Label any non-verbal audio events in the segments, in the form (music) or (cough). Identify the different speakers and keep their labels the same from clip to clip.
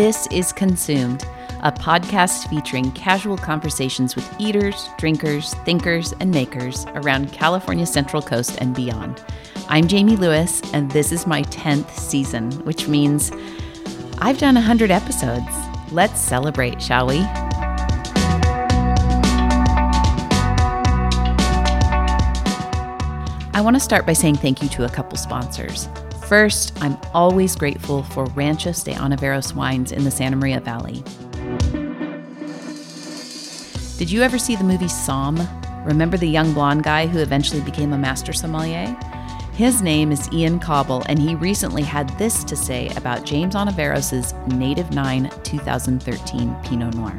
Speaker 1: This is Consumed, a podcast featuring casual conversations with eaters, drinkers, thinkers, and makers around California's Central Coast and beyond. I'm Jamie Lewis, and this is my 10th season, which means I've done 100 episodes. Let's celebrate, shall we? I want to start by saying thank you to a couple sponsors. First, I'm always grateful for Ranchos de Ontiveros wines in the Santa Maria Valley. Did you ever see the movie Somm? Remember the young blonde guy who eventually became a master sommelier? His name is Ian Cauble, and he recently had this to say about James Ontiveros' Native 9 2013 Pinot Noir.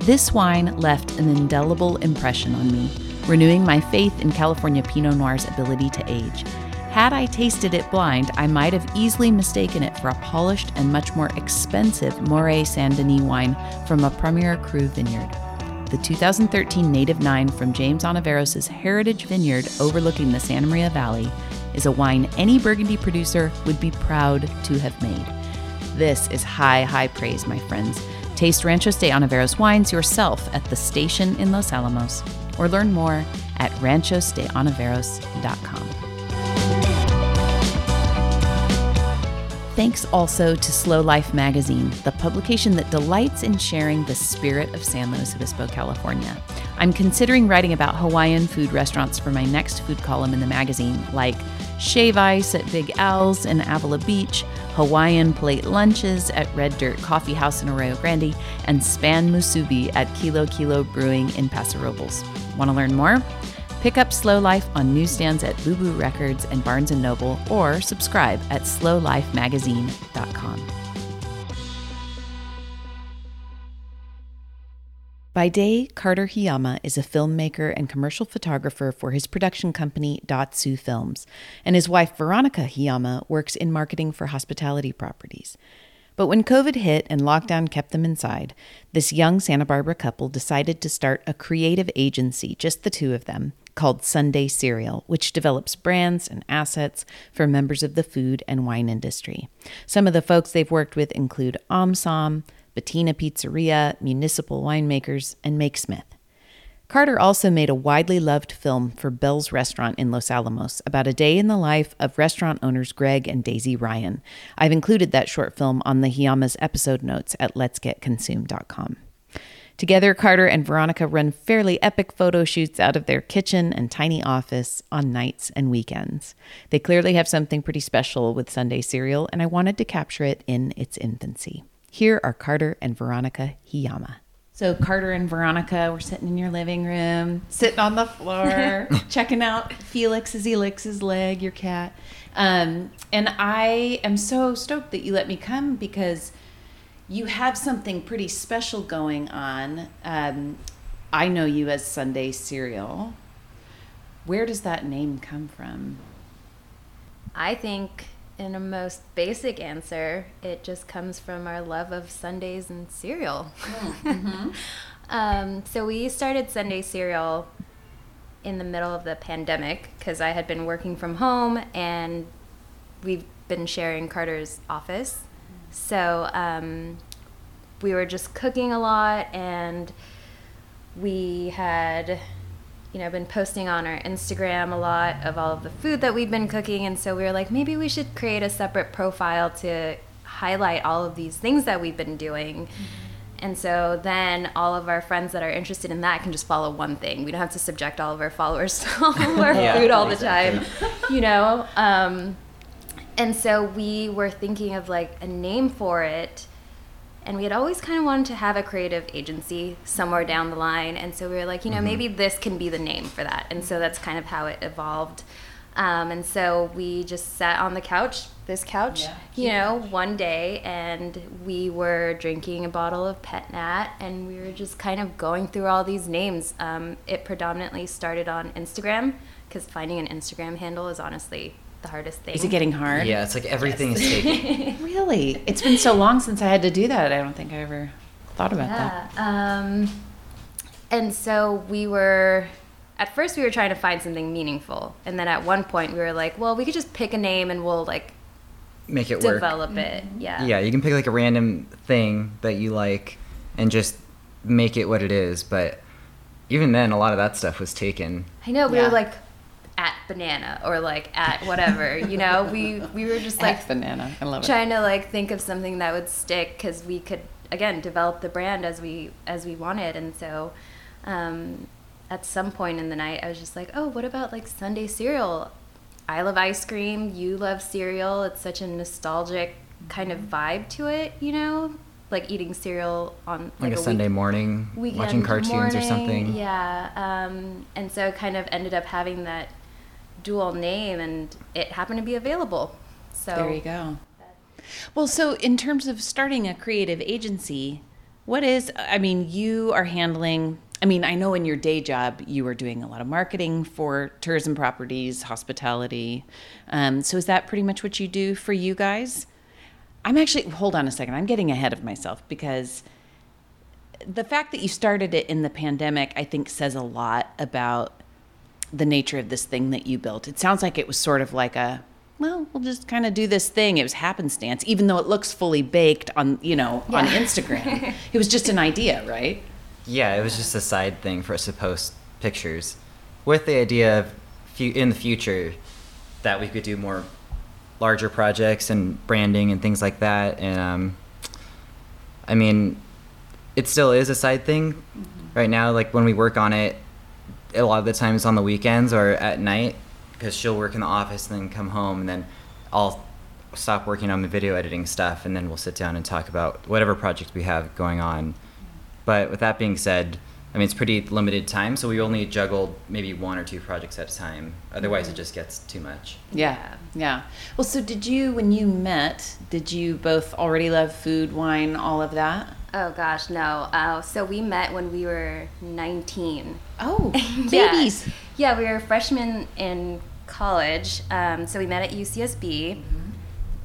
Speaker 1: This wine left an indelible impression on me, renewing my faith in California Pinot Noir's ability to age. Had I tasted it blind, I might have easily mistaken it for a polished and much more expensive Morey Saint Denis wine from a Premier Cru vineyard. The 2013 Native 9 from James Ontiveros' Heritage Vineyard overlooking the Santa Maria Valley is a wine any Burgundy producer would be proud to have made. This is high, high praise, my friends. Taste Ranchos de Ontiveros wines yourself at the station in Los Alamos or learn more at ranchosdeontiveros.com. Thanks also to SLO Life Magazine, the publication that delights in sharing the spirit of San Luis Obispo, California. I'm considering writing about Hawaiian food restaurants for my next food column in the magazine, like Shave Ice at Big Al's in Avila Beach, Hawaiian plate lunches at Red Dirt Coffee House in Arroyo Grande, and Spam Musubi at Kilo Kilo Brewing in Paso Robles. Want to learn more? Pick up SLO Life on newsstands at Boo Boo Records and Barnes & Noble or subscribe at slolifemagazine.com. By day, Carter Hiyama is a filmmaker and commercial photographer for his production company Datsu Films, and his wife Veronica Hiyama works in marketing for hospitality properties. But when COVID hit and lockdown kept them inside, this young Santa Barbara couple decided to start a creative agency, just the two of them, called Sunday Cereal, which develops brands and assets for members of the food and wine industry. Some of the folks they've worked with include OMSOM, Bettina Pizzeria, Municipal Winemakers, and Makesmith. Carter also made a widely loved film for Bell's Restaurant in Los Alamos about a day in the life of restaurant owners Greg and Daisy Ryan. I've included that short film on the Hiyama's episode notes at letsgetconsumed.com. Together, Carter and Veronica run fairly epic photo shoots out of their kitchen and tiny office on nights and weekends. They clearly have something pretty special with Sunday Cereal, and I wanted to capture it in its infancy. Here are Carter and Veronica Hiyama. So Carter and Veronica were sitting in your living room, sitting on the floor, (laughs) checking out Felix as he licks his leg, your cat. Um, and I am so stoked that you let me come because you have something pretty special going on. Um, I know you as Sunday Cereal. Where does that name come from?
Speaker 2: I think, in a most basic answer, it just comes from our love of Sundays and cereal. (laughs)
Speaker 1: Mm-hmm.
Speaker 2: um, so we started Sunday Cereal in the middle of the pandemic because I had been working from home and we've been sharing Carter's office. So um, we were just cooking a lot and we had you know been posting on our Instagram a lot of all of the food that we've been cooking and so we were like maybe we should create a separate profile to highlight all of these things that we've been doing. And so then all of our friends that are interested in that can just follow one thing. We don't have to subject all of our followers (laughs) to all of our
Speaker 3: Yeah,
Speaker 2: food all the
Speaker 3: exactly.
Speaker 2: time, you know. Um, and so we were thinking of like a name for it. And we had always kind of wanted to have a creative agency somewhere down the line. And so we were like you know
Speaker 3: Mm-hmm.
Speaker 2: maybe this can be the name for that. And so that's kind of how it evolved. Um, and so we just sat on the couch this couch
Speaker 1: Yeah,
Speaker 2: you know one day. And we were drinking a bottle of pet nat. And we were just kind of going through all these names. Um, it predominantly started on instagram because finding an instagram handle is honestly the hardest thing
Speaker 1: Is it getting hard?
Speaker 3: Yeah, it's like everything is taking. (laughs)
Speaker 1: Really? It's been so long since I had to do that. I don't think I ever thought about that.
Speaker 2: Yeah. Um, and so we were, at first, we were trying to find something meaningful. And then at one point, we were like, well, we could just pick a name and we'll like
Speaker 3: make it work.
Speaker 2: develop it. Yeah.
Speaker 3: Yeah, you can pick like a random thing that you like and just make it what it is. But even then, a lot of that stuff was taken.
Speaker 2: I know we
Speaker 1: Yeah.
Speaker 2: were like at banana or like at whatever, you know. We we were just (laughs) like
Speaker 1: Like banana. I love it.
Speaker 2: trying to like think of something that would stick because we could again develop the brand as we as we wanted and so um, at some point in the night i was just like oh what about like sunday cereal i love ice cream you love cereal it's such a nostalgic kind of vibe to it you know like eating cereal on
Speaker 3: Like, a,
Speaker 2: week-
Speaker 3: Sunday morning,
Speaker 2: weekend
Speaker 3: watching cartoons or something.
Speaker 2: Yeah, um, and so it kind of ended up having that dual name, and it happened to be available. So
Speaker 1: There you go. Well, so in terms of starting a creative agency, what is, I mean, you are handling, I mean, I know in your day job you are doing a lot of marketing for tourism properties, hospitality. Um, so is that pretty much what you do for you guys? I'm actually, hold on a second, I'm getting ahead of myself because the fact that you started it in the pandemic, I think, says a lot about the nature of this thing that you built. It sounds like it was sort of like a, well, we'll just kind of do this thing. It was happenstance, even though it looks fully baked on, you know, on Instagram. (laughs) it was just an idea, right?
Speaker 3: Yeah, it was just a side thing for us to post pictures, with the idea of in the future that we could do more larger projects and branding and things like that. And um, I mean, it still is a side thing right now. Like when we work on it, a lot of the times on the weekends or at night, because she'll work in the office and then come home, and then I'll stop working on the video editing stuff, and then we'll sit down and talk about whatever project we have going on. But with that being said, I mean, it's pretty limited time, so we only juggle maybe one or two projects at a time. Otherwise, it just gets too much.
Speaker 1: Yeah, yeah. Well, so did you, when you met, did you both already love food, wine, all of that?
Speaker 2: Oh gosh, no. Uh, so we met when we were 19.
Speaker 1: Oh, (laughs)
Speaker 2: Yeah.
Speaker 1: babies.
Speaker 2: Yeah, we were freshmen in college. Um, so we met at UCSB.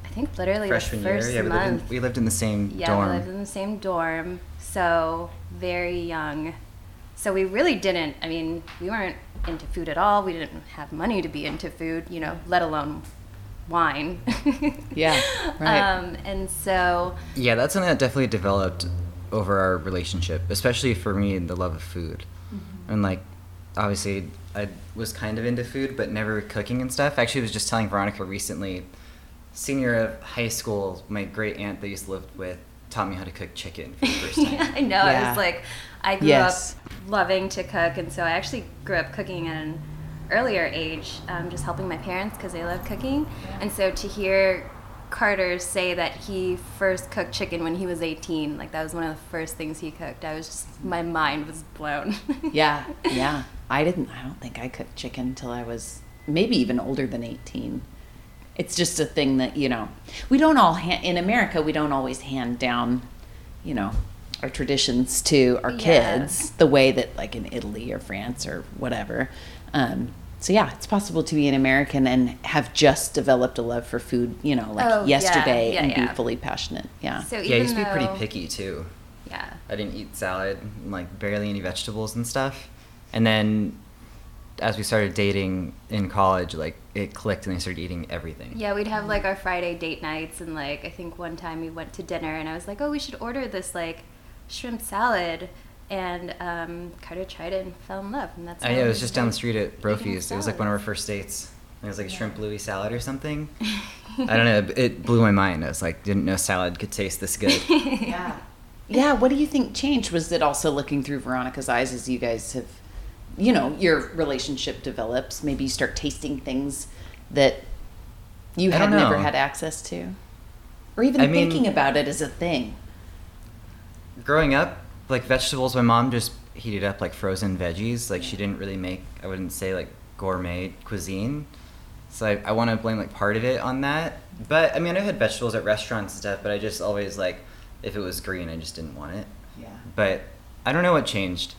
Speaker 2: I think literally
Speaker 3: Freshman
Speaker 2: the
Speaker 3: year,
Speaker 2: first
Speaker 3: yeah, we lived, in,
Speaker 2: month.
Speaker 3: we lived in the same
Speaker 2: yeah,
Speaker 3: dorm.
Speaker 2: we lived in the same dorm. So very young. So we really didn't. I mean, we weren't into food at all. We didn't have money to be into food, you know, let alone wine. (laughs)
Speaker 1: Yeah, right.
Speaker 2: Um, and so
Speaker 3: Yeah, that's something that definitely developed over our relationship, especially for me, and the love of food.
Speaker 2: Mm-hmm.
Speaker 3: And like, obviously, I was kind of into food, but never cooking and stuff. Actually, I was just telling Veronica recently, senior of high school, my great aunt that I used to live with taught me how to cook chicken for the first (laughs) time.
Speaker 2: yeah, I know. I was like, I grew
Speaker 1: Yes.
Speaker 2: up loving to cook, and so I actually grew up cooking at an earlier age, um, just helping my parents because they love cooking. And so to hear Carter say that he first cooked chicken when he was 18, like that was one of the first things he cooked. I was just, my mind was blown. (laughs)
Speaker 1: Yeah, yeah. I didn't. I don't think I cooked chicken until I was maybe even older than eighteen. It's just a thing that you know. We don't all ha- in America. We don't always hand down, you know, our traditions to our
Speaker 2: Yeah.
Speaker 1: kids the way that like in Italy or France or whatever. Um, so yeah, it's possible to be an American and have just developed a love for food. You know, like
Speaker 2: Oh,
Speaker 1: yesterday,
Speaker 2: yeah,
Speaker 1: and
Speaker 2: yeah.
Speaker 1: be fully passionate. Yeah.
Speaker 2: so
Speaker 3: yeah, I
Speaker 2: even
Speaker 3: used to be pretty picky too.
Speaker 2: Yeah.
Speaker 3: I didn't eat salad, and, like barely any vegetables and stuff. And then as we started dating in college, like it clicked and I started eating everything.
Speaker 2: Yeah, we'd have like our Friday date nights, and like I think one time we went to dinner, and I was like, "Oh, we should order this like shrimp salad," and um, Carter tried it and fell in love, and that's.
Speaker 3: I
Speaker 2: how
Speaker 3: know, it was just down the street at
Speaker 2: making
Speaker 3: Brophy's. It was like one of our first dates. It was like a shrimp Louis salad or something. (laughs) I don't know. It, it blew my mind. I was like, didn't know salad could taste this good. (laughs)
Speaker 1: Yeah. Yeah. What do you think changed? Was it also looking through Veronica's eyes as you guys have, you know, your relationship develops? Maybe you start tasting things that you had never had access to, or even
Speaker 3: I mean-
Speaker 1: thinking about it as a thing.
Speaker 3: Growing up, like vegetables, my mom just heated up like frozen veggies. Like she didn't really make, I wouldn't say like gourmet cuisine. So I, I want to blame like part of it on that. But I mean, I've had vegetables at restaurants and stuff, but I just always like, if it was green, I just didn't want it.
Speaker 1: Yeah.
Speaker 3: But I don't know what changed.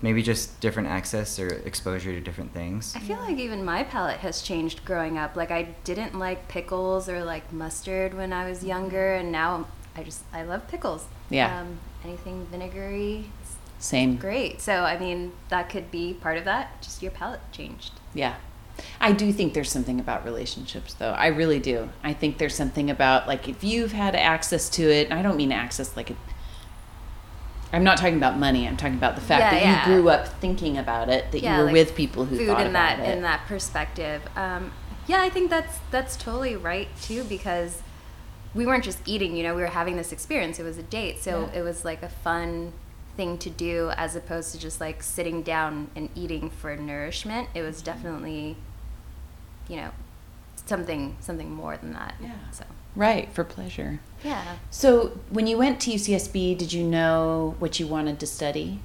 Speaker 3: Maybe just different access or exposure to different things.
Speaker 2: I feel like even my palate has changed growing up. Like I didn't like pickles or like mustard when I was younger, and now I just I love pickles.
Speaker 1: Yeah.
Speaker 2: Um, anything vinegary,
Speaker 1: Same.
Speaker 2: great. So I mean, that could be part of that. Just your palate changed.
Speaker 1: Yeah. I do think there's something about relationships, though. I really do. I think there's something about like if you've had access to it. I don't mean access like it. I'm not talking about money. I'm talking about the fact
Speaker 2: Yeah,
Speaker 1: that
Speaker 2: yeah.
Speaker 1: you grew up thinking about it, that
Speaker 2: Yeah,
Speaker 1: you were
Speaker 2: like
Speaker 1: with people who
Speaker 2: food
Speaker 1: thought
Speaker 2: in
Speaker 1: about
Speaker 2: that
Speaker 1: it.
Speaker 2: in that perspective. Um, yeah, I think that's that's totally right too because we weren't just eating. You know, we were having this experience. It was a date, so
Speaker 1: Yeah.
Speaker 2: it was like a fun thing to do as opposed to just like sitting down and eating for nourishment. It was definitely, you know, something something more than that.
Speaker 1: Yeah.
Speaker 2: So
Speaker 1: Right, for pleasure.
Speaker 2: yeah.
Speaker 1: So, when you went to UCSB, did you know what you wanted to study?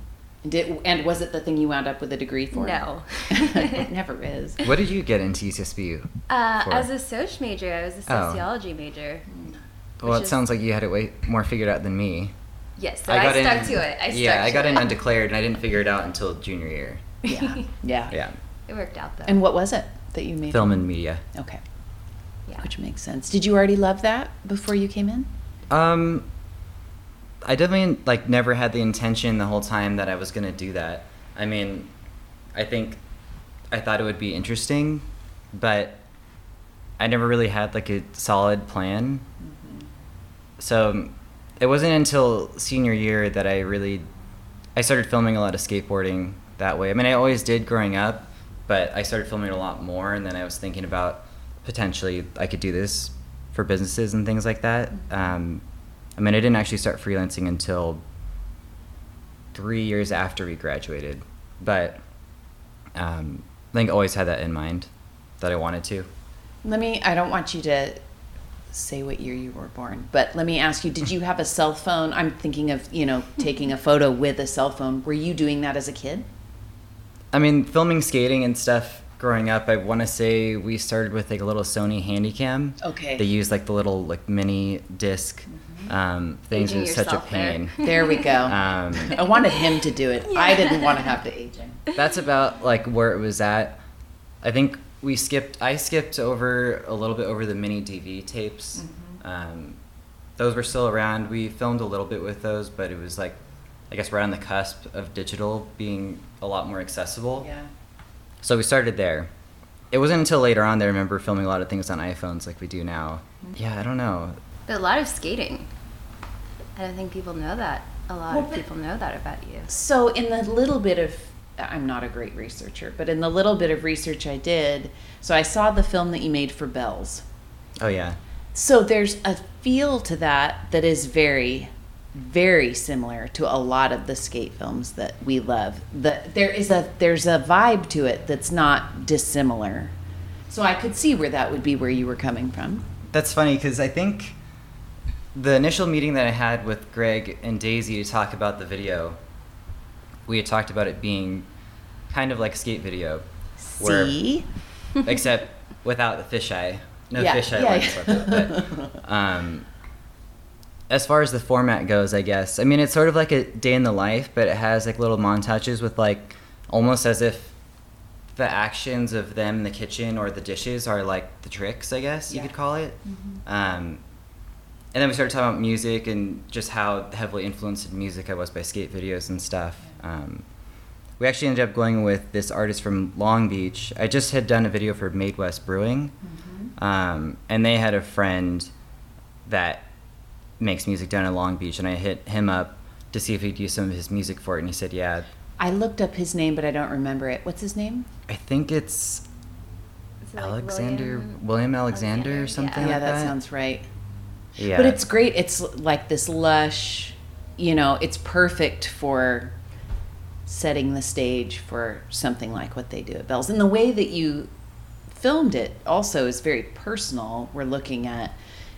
Speaker 1: Did, and was it the thing you wound up with a degree for?
Speaker 2: No.
Speaker 1: it (laughs) never (laughs) is.
Speaker 3: What did you get into UCSB?
Speaker 2: Uh,
Speaker 3: for?
Speaker 2: as a soc major, I was a
Speaker 3: Oh.
Speaker 2: sociology major.
Speaker 3: Well,
Speaker 2: Which
Speaker 3: it
Speaker 2: is-
Speaker 3: sounds like you had it way more figured out than me.
Speaker 2: Yes, so I, stuck to it. I stuck
Speaker 3: yeah, I got
Speaker 2: it.
Speaker 3: in undeclared, and I didn't figure it out until junior year. (laughs)
Speaker 1: Yeah. Yeah.
Speaker 3: Yeah,
Speaker 2: It worked out though.
Speaker 1: And what was it that you made?
Speaker 3: film and media.
Speaker 1: Okay.
Speaker 2: yeah.
Speaker 1: Which makes sense. Did you already love that before you came in?
Speaker 3: Um, I definitely like never had the intention the whole time that I was gonna do that. I mean, I think I thought it would be interesting, but I never really had like a solid plan. So it wasn't until senior year that I really I started filming a lot of skateboarding that way. I mean, I always did growing up, but I started filming a lot more, and then I was thinking about potentially I could do this for businesses and things like that. Um, I mean, I didn't actually start freelancing until three years after we graduated, but um, I think I always had that in mind that I wanted to.
Speaker 1: Let me, I don't want you to say what year you were born, but let me ask you, did you have a cell phone? I'm thinking of, you know, taking a photo with a cell phone. Were you doing that as a kid?
Speaker 3: I mean, filming skating and stuff growing up, I want to say we started with like a little Sony Handycam.
Speaker 1: Okay.
Speaker 3: They used like the little like mini disc um, things.
Speaker 2: Aging
Speaker 3: It was such a
Speaker 2: yourself there.
Speaker 3: pain. (laughs)
Speaker 1: There we go.
Speaker 3: Um,
Speaker 1: I wanted him to do it. I didn't want to have the aging.
Speaker 3: that's about like where it was at. I think we skipped. I skipped over a little bit over the mini DV tapes.
Speaker 1: Mm-hmm.
Speaker 3: Um, those were still around. We filmed a little bit with those, but it was like, I guess, right on the cusp of digital being a lot more accessible.
Speaker 1: Yeah.
Speaker 3: So we started there. It wasn't until later on that I remember filming a lot of things on iPhones like we do now.
Speaker 1: Mm-hmm.
Speaker 3: Yeah, I don't know.
Speaker 2: But a lot of skating. I don't think people know that. A lot
Speaker 1: Well,
Speaker 2: of people know that about you.
Speaker 1: So, in the little bit of, I'm not a great researcher, but in the little bit of research I did, so I saw the film that you made for Bells.
Speaker 3: Oh yeah.
Speaker 1: So there's a feel to that that is very, very similar to a lot of the skate films that we love. The, there is a there's a vibe to it that's not dissimilar. So I could see where that would be where you were coming from.
Speaker 3: That's funny because I think the initial meeting that I had with Greg and Daisy to talk about the video, we had talked about it being kind of like a skate video, where (laughs) except without the fisheye. No
Speaker 1: Yeah,
Speaker 3: fisheye
Speaker 1: yeah,
Speaker 3: lens
Speaker 1: yeah.
Speaker 3: it. But (laughs) um, as far as the format goes, I guess I mean it's sort of like a day in the life, but it has like little montages with like almost as if the actions of them in the kitchen or the dishes are like the tricks, I guess you
Speaker 1: Yeah.
Speaker 3: could call it. Um, and then we started talking about music and just how heavily influenced in music I was by skate videos and stuff. Um, we actually ended up going with this artist from Long Beach. I just had done a video for Made West Brewing, um, and they had a friend that makes music down in Long Beach, and I hit him up to see if he'd use some of his music for it, and he said, "Yeah."
Speaker 1: I looked up his name, but I don't remember it. What's his name?
Speaker 3: I think it's
Speaker 2: Is it like
Speaker 3: Alexander
Speaker 2: William-
Speaker 3: William Alexander,
Speaker 2: Alexander?
Speaker 3: or something
Speaker 2: Yeah.
Speaker 1: yeah,
Speaker 3: like
Speaker 1: that
Speaker 3: that.
Speaker 1: sounds right.
Speaker 3: Yeah,
Speaker 1: But it's great. It's like this lush, you know, it's perfect for setting the stage for something like what they do at Bell's. And the way that you filmed it also is very personal. We're looking at,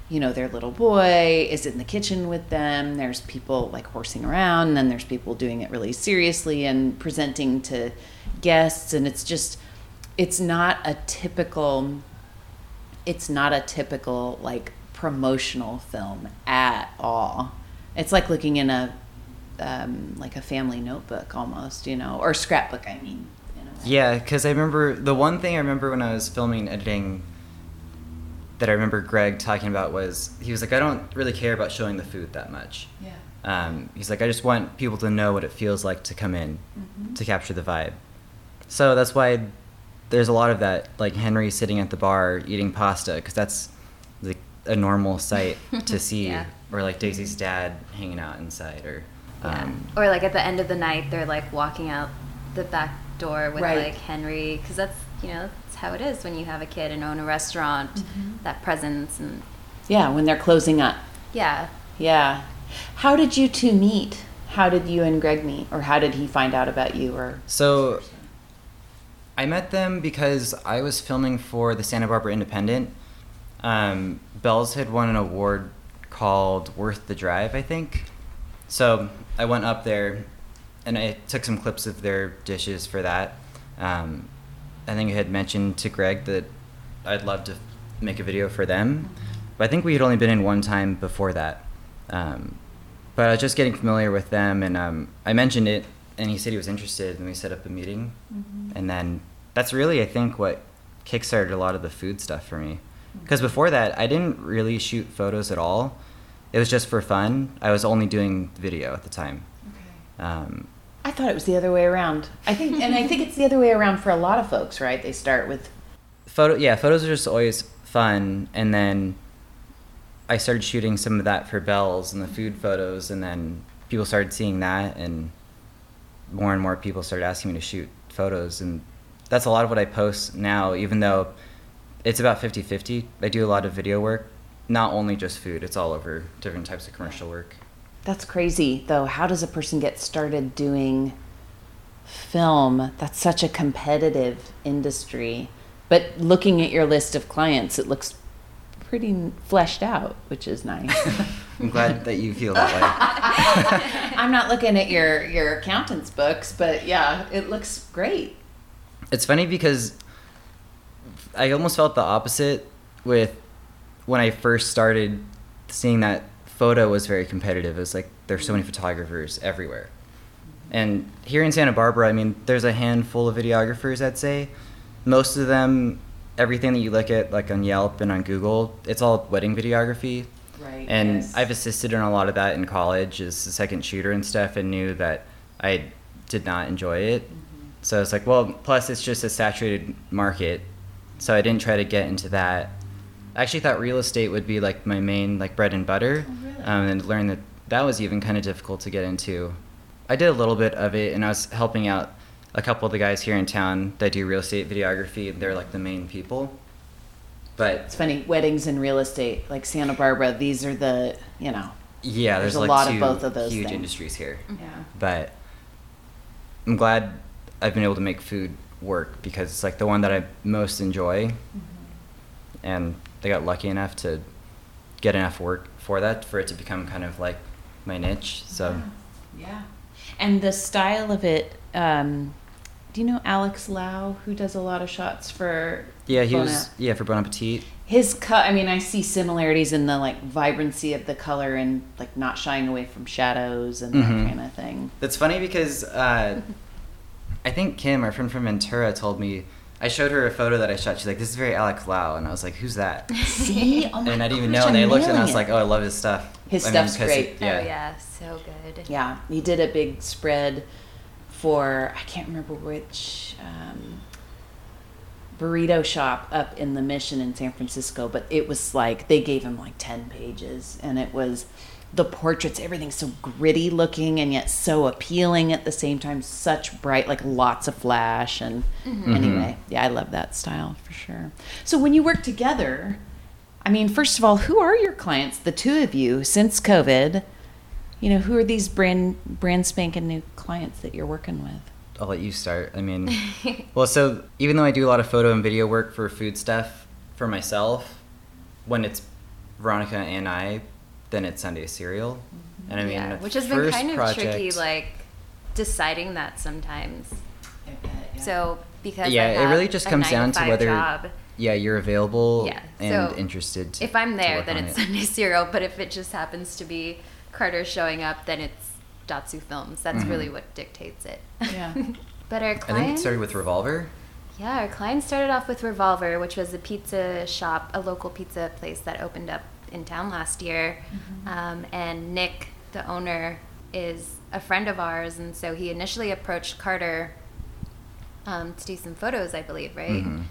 Speaker 1: you know, their little boy is in the kitchen with them. There's people like horsing around, and then there's people doing it really seriously and presenting to guests. And it's just, it's not a typical it's not a typical like promotional film at all. It's like looking in a um, like a family notebook almost, you know, or scrapbook. I mean, in a way.
Speaker 3: Yeah, because I remember the one thing I remember when I was filming editing that I remember Greg talking about was he was like, I don't really care about showing the food that much.
Speaker 1: Yeah.
Speaker 3: Um, he's like, I just want people to know what it feels like to come in
Speaker 1: Mhm.
Speaker 3: to capture the vibe. So that's why there's a lot of that, like Henry sitting at the bar eating pasta, because that's like a normal sight (laughs) to see,
Speaker 2: Yeah.
Speaker 3: or like Daisy's dad hanging out inside, or
Speaker 2: Yeah.
Speaker 3: um,
Speaker 2: or like at the end of the night, they're like walking out the back door with
Speaker 1: Right.
Speaker 2: like Henry, because that's you know that's how it is when you have a kid and own a restaurant.
Speaker 1: Mm-hmm.
Speaker 2: That presence and
Speaker 1: Yeah, when they're closing up.
Speaker 2: yeah,
Speaker 1: Yeah. How did you two meet? How did you and Greg meet? Or how did he find out about you? Or
Speaker 3: So I met them because I was filming for the Santa Barbara Independent. Um, Bells had won an award called Worth the Drive, I think. So I went up there and I took some clips of their dishes for that. Um, I think I had mentioned to Greg that I'd love to make a video for them, but I think we had only been in one time before that. Um, but I was just getting familiar with them, and um, I mentioned it, and he said he was interested, and we set up a meeting, and then that's really I think what kickstarted a lot of the food stuff for me, because before that I didn't really shoot photos at all. It was just for fun. I was only doing video at the time. Um,
Speaker 1: I thought it was the other way around. I think, and I think it's the other way around for a lot of folks, right? They start with
Speaker 3: photo yeah photos are just always fun and then i started shooting some of that for bells and the food photos and then people started seeing that and more and more people started asking me to shoot photos and that's a lot of what i post now even though it's about 50-50 i do a lot of video work not only just food it's all over different types of commercial work
Speaker 1: That's crazy, though. How does a person get started doing film? That's such a competitive industry. But looking at your list of clients, it looks pretty fleshed out, which is nice. (laughs)
Speaker 3: i'm glad that you feel that way (laughs)
Speaker 1: I'm not looking at your your accountant's books, but yeah, it looks great.
Speaker 3: It's funny because I almost felt the opposite with when I first started seeing that photo was very competitive. It was like there's so many photographers everywhere. And here in Santa Barbara, I mean, there's a handful of videographers, I'd say. Most of them, everything that you look at, like on Yelp and on Google, it's all wedding videography.
Speaker 1: Right.
Speaker 3: And I've assisted in a lot of that in college as a second shooter and stuff, and knew that I did not enjoy it. Mm-hmm. So it's like, well, plus it's just a saturated market, so I didn't try to get into that. I actually thought real estate would be like my main like bread and butter,
Speaker 1: Oh, really?
Speaker 3: um, and learned that that was even kind of difficult to get into. I did a little bit of it, and I was helping out a couple of the guys here in town that do real estate videography. and They're like the main people, but
Speaker 1: It's funny, weddings and real estate, like Santa Barbara, these are the, you know,
Speaker 3: yeah,
Speaker 1: There's
Speaker 3: there's,
Speaker 1: a
Speaker 3: like
Speaker 1: lot of both of those
Speaker 3: huge
Speaker 1: things.
Speaker 3: industries here.
Speaker 1: yeah.
Speaker 3: but I'm glad I've been able to make food work because it's like the one that I most enjoy,
Speaker 1: Mm-hmm.
Speaker 3: and I got lucky enough to get enough work for that for it to become kind of like my niche. So
Speaker 1: Yeah. And the style of it, um, do you know Alex Lau, who does a lot of shots for
Speaker 3: yeah, he
Speaker 1: Bon
Speaker 3: was
Speaker 1: App?
Speaker 3: yeah for Bon Appetit.
Speaker 1: his cut i mean i see similarities in the like vibrancy of the color and like not shying away from shadows and that
Speaker 3: Mhm.
Speaker 1: kind of thing
Speaker 3: That's funny because uh, I think Kim, our friend from Ventura, told me. I showed her a photo that I shot. She's like, "This is very Alex Lau," and I was like, "Who's that?" (laughs)
Speaker 1: see oh my
Speaker 3: and I didn't even know. And I
Speaker 1: I'm
Speaker 3: looked and I was like, "Oh, I love his stuff."
Speaker 1: His
Speaker 3: I
Speaker 1: stuff's
Speaker 3: 'cause
Speaker 1: great.
Speaker 3: it-
Speaker 2: oh yeah, so good.
Speaker 1: yeah he did a big spread for i can't remember which um, burrito shop up in the mission in san francisco but it was like they gave him like 10 pages and it was the portraits everything's so gritty looking and yet so appealing at the same time such bright like lots of flash and mm-hmm. anyway yeah i love that style for sure. So when you work together i mean first of all who are your clients the two of you since covid? You know who are these brand brand spanking new clients that you're working with?
Speaker 3: I'll let you start. I mean, well, so even though I do a lot of photo and video work for food stuff for myself, when it's Veronica and I, then it's Sunday Cereal. And I mean,
Speaker 2: yeah, which has been kind of
Speaker 3: project-
Speaker 2: tricky, like deciding that sometimes. So because
Speaker 3: yeah,
Speaker 2: I
Speaker 3: it really just comes down to whether
Speaker 2: job,
Speaker 3: yeah you're available
Speaker 2: Yeah,
Speaker 3: and
Speaker 2: so
Speaker 3: interested. To,
Speaker 2: if I'm there,
Speaker 3: work
Speaker 2: then it's
Speaker 3: it.
Speaker 2: Sunday Cereal. But if it just happens to be Carter showing up, then it's Datsu Films. That's
Speaker 3: Mhm.
Speaker 2: really what dictates it.
Speaker 1: Yeah. (laughs)
Speaker 2: but our
Speaker 3: I think it started with Revolver.
Speaker 2: Yeah, our client started off with Revolver, which was a pizza shop, a local pizza place that opened up in town last year. Um, and Nick, the owner, is a friend of ours, and so he initially approached Carter um, to do some photos, I believe, right?
Speaker 3: Mhm.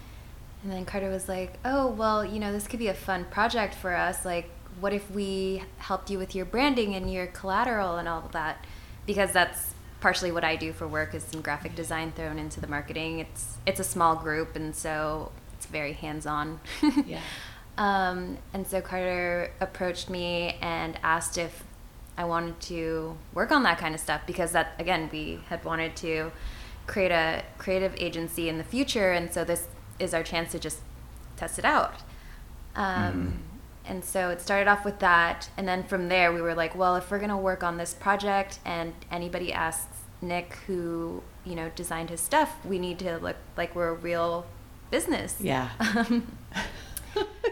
Speaker 2: And then Carter was like, "Oh, well, you know, this could be a fun project for us. Like, what if we helped you with your branding and your collateral and all of that? Because that's partially what I do for work is some graphic design thrown into the marketing. It's it's a small group, and so it's very hands-on. (laughs)
Speaker 1: Yeah.
Speaker 2: Um, and so Carter approached me and asked if I wanted to work on that kind of stuff because that again we had wanted to create a creative agency in the future, and so this is our chance to just test it out. Um, And so it started off with that, and then from there we were like, well, if we're gonna work on this project, and anybody asks Nick who you know designed his stuff, we need to look like we're a real business.
Speaker 1: Yeah. (laughs) (laughs)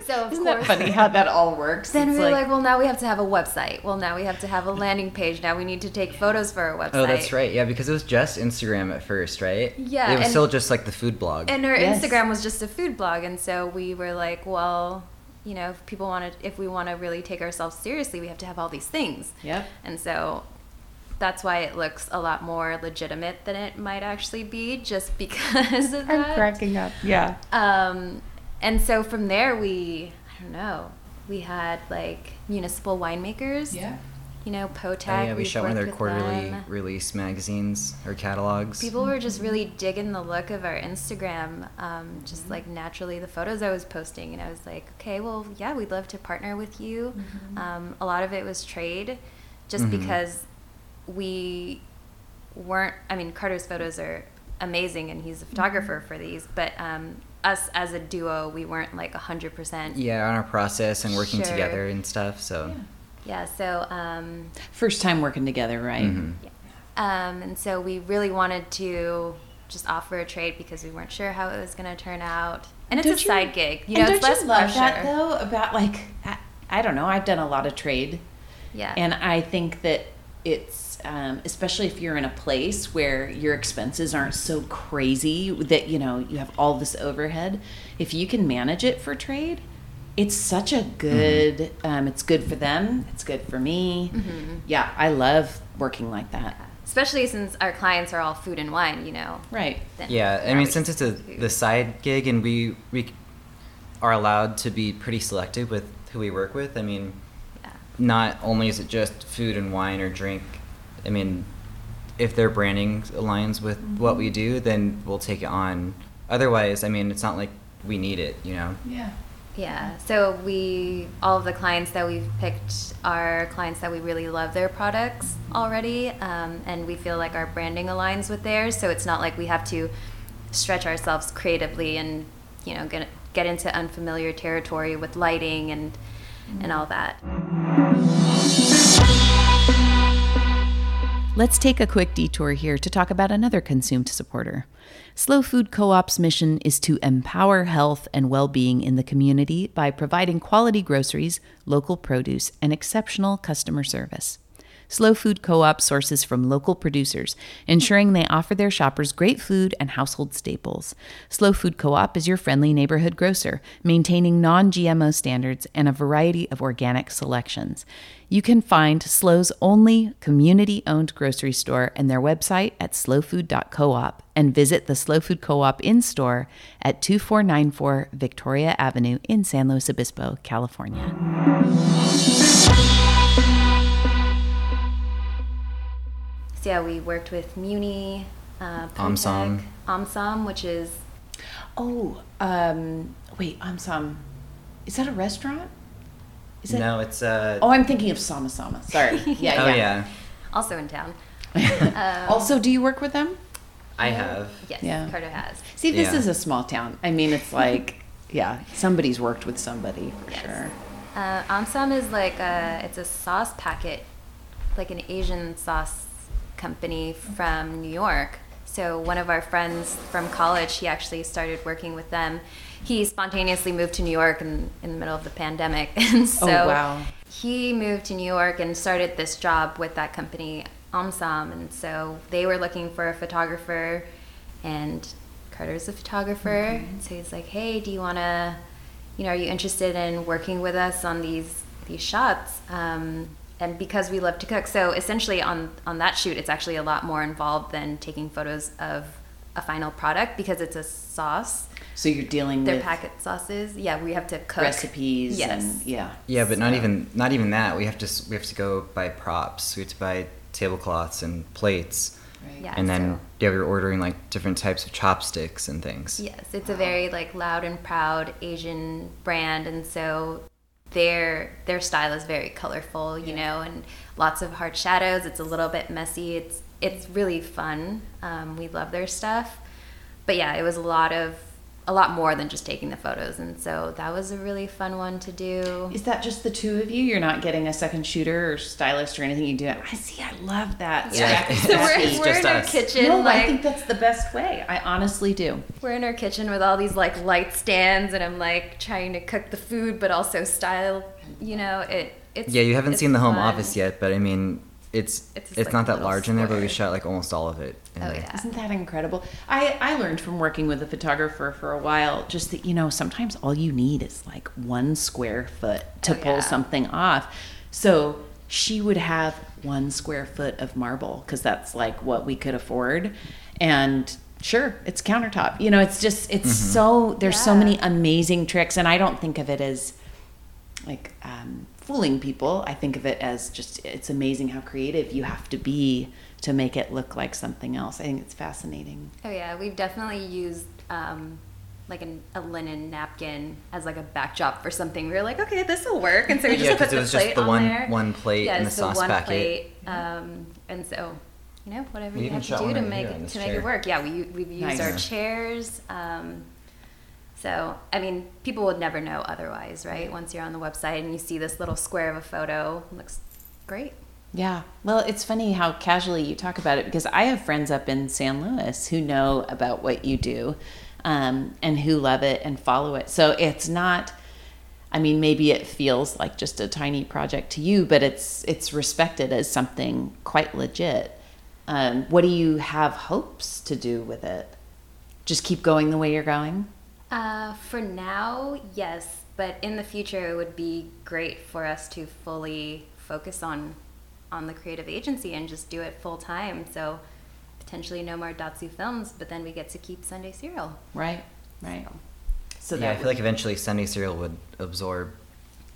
Speaker 2: So of
Speaker 1: Isn't
Speaker 2: course,
Speaker 1: that funny how that all works?
Speaker 2: then
Speaker 1: It's
Speaker 2: we were like, well, now we have to have a website. Well, now we have to have a landing page. Now we need to take photos for our website.
Speaker 3: Oh, that's right. Yeah, because it was just Instagram at first, right?
Speaker 2: Yeah,
Speaker 3: It was still just like the food blog.
Speaker 2: And our
Speaker 1: Yes.
Speaker 2: Instagram was just a food blog, and so we were like, well, you know, if people want to, if we want to really take ourselves seriously, we have to have all these things.
Speaker 1: Yep.
Speaker 2: And so that's why it looks a lot more legitimate than it might actually be, just (laughs) because of that.
Speaker 1: Cracking up. Yeah.
Speaker 2: Um, and so from there, we, I don't know, we had like municipal winemakers.
Speaker 1: Yeah.
Speaker 2: You know, Potek.
Speaker 3: Oh, yeah, we shot one of their quarterly
Speaker 2: them.
Speaker 3: release magazines or catalogs.
Speaker 2: People were just really digging the look of our Instagram, um, just like naturally the photos I was posting, and I was like, okay, well, yeah, we'd love to partner with you. Um, a lot of it was trade, just
Speaker 3: Mhm.
Speaker 2: because we weren't. I mean, Carter's photos are amazing, and he's a photographer for these, but um, us as a duo, we weren't like hundred percent.
Speaker 3: yeah, on our process and working
Speaker 2: Sure.
Speaker 3: together and stuff. So.
Speaker 2: Yeah. So. Um,
Speaker 1: First time working together, right?
Speaker 3: Mhm.
Speaker 2: Um, and so we really wanted to just offer a trade because we weren't sure how it was going to turn out. And it's
Speaker 1: Don't
Speaker 2: a
Speaker 1: you-
Speaker 2: side gig. You
Speaker 1: and
Speaker 2: know, it's
Speaker 1: don't
Speaker 2: less
Speaker 1: you love
Speaker 2: pressure.
Speaker 1: that though about like I, I don't know. I've done a lot of trade,
Speaker 2: Yeah.
Speaker 1: and I think that it's um, especially if you're in a place where your expenses aren't so crazy that you know you have all this overhead. If you can manage it for trade, it's such a good. Um, it's good for them. It's good for me.
Speaker 2: Mhm.
Speaker 1: Yeah, I love working like that.
Speaker 2: Especially since our clients are all food and wine, you know.
Speaker 1: Right.
Speaker 2: then
Speaker 3: Yeah, I mean, since it's a the side gig, and we we are allowed to be pretty selective with who we work with. I mean,
Speaker 2: Yeah.
Speaker 3: not only is it just food and wine or drink. I mean, if their branding aligns with what
Speaker 2: Mm-hmm.
Speaker 3: we do, then we'll take it on. Otherwise, I mean, it's not like we need it, you know.
Speaker 1: Yeah.
Speaker 2: Yeah. So we, all of the clients that we've picked are clients that we really love their products already, um, and we feel like our branding aligns with theirs. So it's not like we have to stretch ourselves creatively and you know get get into unfamiliar territory with lighting and and all that.
Speaker 1: Let's take a quick detour here to talk about another consumed supporter. SLO Food Co op's mission is to empower health and well being in the community by providing quality groceries, local produce, and exceptional customer service. SLO Food Co op sources from local producers, ensuring they offer their shoppers great food and household staples. SLO Food Co op is your friendly neighborhood grocer, maintaining non GMO standards and a variety of organic selections. You can find SLO's only community owned grocery store and their website at slofood.coop and visit the SLO Food Co op in store at 2494 Victoria Avenue in San Luis Obispo, California.
Speaker 2: So yeah, we worked with Muni, uh,
Speaker 3: Omsom.
Speaker 2: Omsom, which is
Speaker 1: Oh, um, wait, I'm. Is that a restaurant? Is it?
Speaker 3: no, it's uh.
Speaker 1: Oh, I'm thinking of Sama Sama. Sorry. (laughs) Yeah,
Speaker 3: oh
Speaker 1: yeah.
Speaker 3: yeah,
Speaker 2: also in town. (laughs) Um,
Speaker 1: also, do you work with them?
Speaker 3: I have.
Speaker 2: Yes,
Speaker 1: Yeah.
Speaker 2: Carter has.
Speaker 1: See, this
Speaker 3: Yeah.
Speaker 1: is a small town. I mean, it's (laughs) like, yeah, somebody's worked with somebody for
Speaker 2: Yes.
Speaker 1: sure.
Speaker 2: Uh, Omsom is like a it's a sauce packet, like an Asian sauce company from New York. So one of our friends from college, he actually started working with them. He spontaneously moved to New York in, in the middle of the pandemic, (laughs) and so
Speaker 1: Oh, wow.
Speaker 2: he moved to New York and started this job with that company, Omsom. And so they were looking for a photographer, and Carter's a photographer. And so he's like, hey, do you want to, you know, are you interested in working with us on these these shots? Um, and because we love to cook, so essentially on on that shoot, it's actually a lot more involved than taking photos of a final product because it's a sauce.
Speaker 1: So you're dealing
Speaker 2: They're
Speaker 1: with
Speaker 2: packet sauces. Yeah, we have to cook
Speaker 1: recipes
Speaker 2: Yes.
Speaker 1: and yeah.
Speaker 3: Yeah, but not even not even that. We have to we have to go buy props. We have to buy tablecloths and plates,
Speaker 1: Right.
Speaker 2: Yeah.
Speaker 3: and then
Speaker 2: so-
Speaker 3: yeah, we were ordering like different types of chopsticks and things.
Speaker 2: Yes, it's a very like loud and proud Asian brand, and so their their style is very colorful, you know, and lots of hard shadows. It's a little bit messy. It's it's really fun. Um, we love their stuff, but yeah, it was a lot of a lot more than just taking the photos, and so that was a really fun one to do.
Speaker 1: Is that just the two of you? You're not getting a second shooter or stylist or anything. You do it. I see. I love that.
Speaker 3: Yeah.
Speaker 2: So (laughs) we're, we're
Speaker 3: just
Speaker 2: in our
Speaker 3: us.
Speaker 2: kitchen,
Speaker 1: no,
Speaker 2: like
Speaker 1: I think that's the best way. I honestly do.
Speaker 2: We're in our kitchen with all these like light stands, and I'm like trying to cook the food, but also style. You know, it. It's
Speaker 3: Yeah, you haven't
Speaker 2: it's
Speaker 3: seen the home
Speaker 2: fun.
Speaker 3: office yet, but I mean, it's
Speaker 2: It's
Speaker 3: it's,
Speaker 2: like
Speaker 3: not that
Speaker 2: little
Speaker 3: large in there, but we shot like almost all of it. In
Speaker 2: Oh
Speaker 3: there.
Speaker 2: yeah.
Speaker 1: Isn't that incredible? I, I learned from working with a photographer for a while just that, you know, sometimes all you need is like one square foot to
Speaker 2: Oh,
Speaker 1: pull
Speaker 2: yeah.
Speaker 1: something off. So she would have one square foot of marble because that's like what we could afford. And sure, it's countertop. You know, it's just, it's so, there's so many amazing tricks. And I don't think of it as like um, fooling people. I think of it as just it's amazing how creative you have to be to make it look like something else. I think it's fascinating.
Speaker 2: Oh yeah, we've definitely used um, like an, a linen napkin as like a backdrop for something. We were like, okay, this will work, and so we just
Speaker 3: Yeah,
Speaker 2: put
Speaker 3: 'cause it
Speaker 2: the
Speaker 3: was just
Speaker 2: plate
Speaker 3: the
Speaker 2: on
Speaker 3: one-
Speaker 2: there.
Speaker 3: one plate
Speaker 2: yeah,
Speaker 3: and the
Speaker 2: it's
Speaker 3: sauce
Speaker 2: one
Speaker 3: packet.
Speaker 2: Plate, um, and so you know whatever
Speaker 3: We
Speaker 2: you have to do to make it
Speaker 3: this
Speaker 2: to make it work. Yeah, we we've used
Speaker 1: Nice.
Speaker 2: our chairs. Um, so I mean, people would never know otherwise, right? Once you're on the website and you see this little square of a photo, looks great.
Speaker 1: Yeah. Well, it's funny how casually you talk about it because I have friends up in San Luis who know about what you do um, and who love it and follow it. So it's not. I mean, maybe it feels like just a tiny project to you, but it's it's respected as something quite legit. Um, what do you have hopes to do with it? Just keep going the way you're going.
Speaker 2: Uh, for now, yes, but in the future, it would be great for us to fully focus on on the creative agency and just do it full time. So potentially no more Datsu films, but then we get to keep Sunday Cereal.
Speaker 1: Right. Right. So
Speaker 3: yeah, I feel like eventually Sunday Cereal would absorb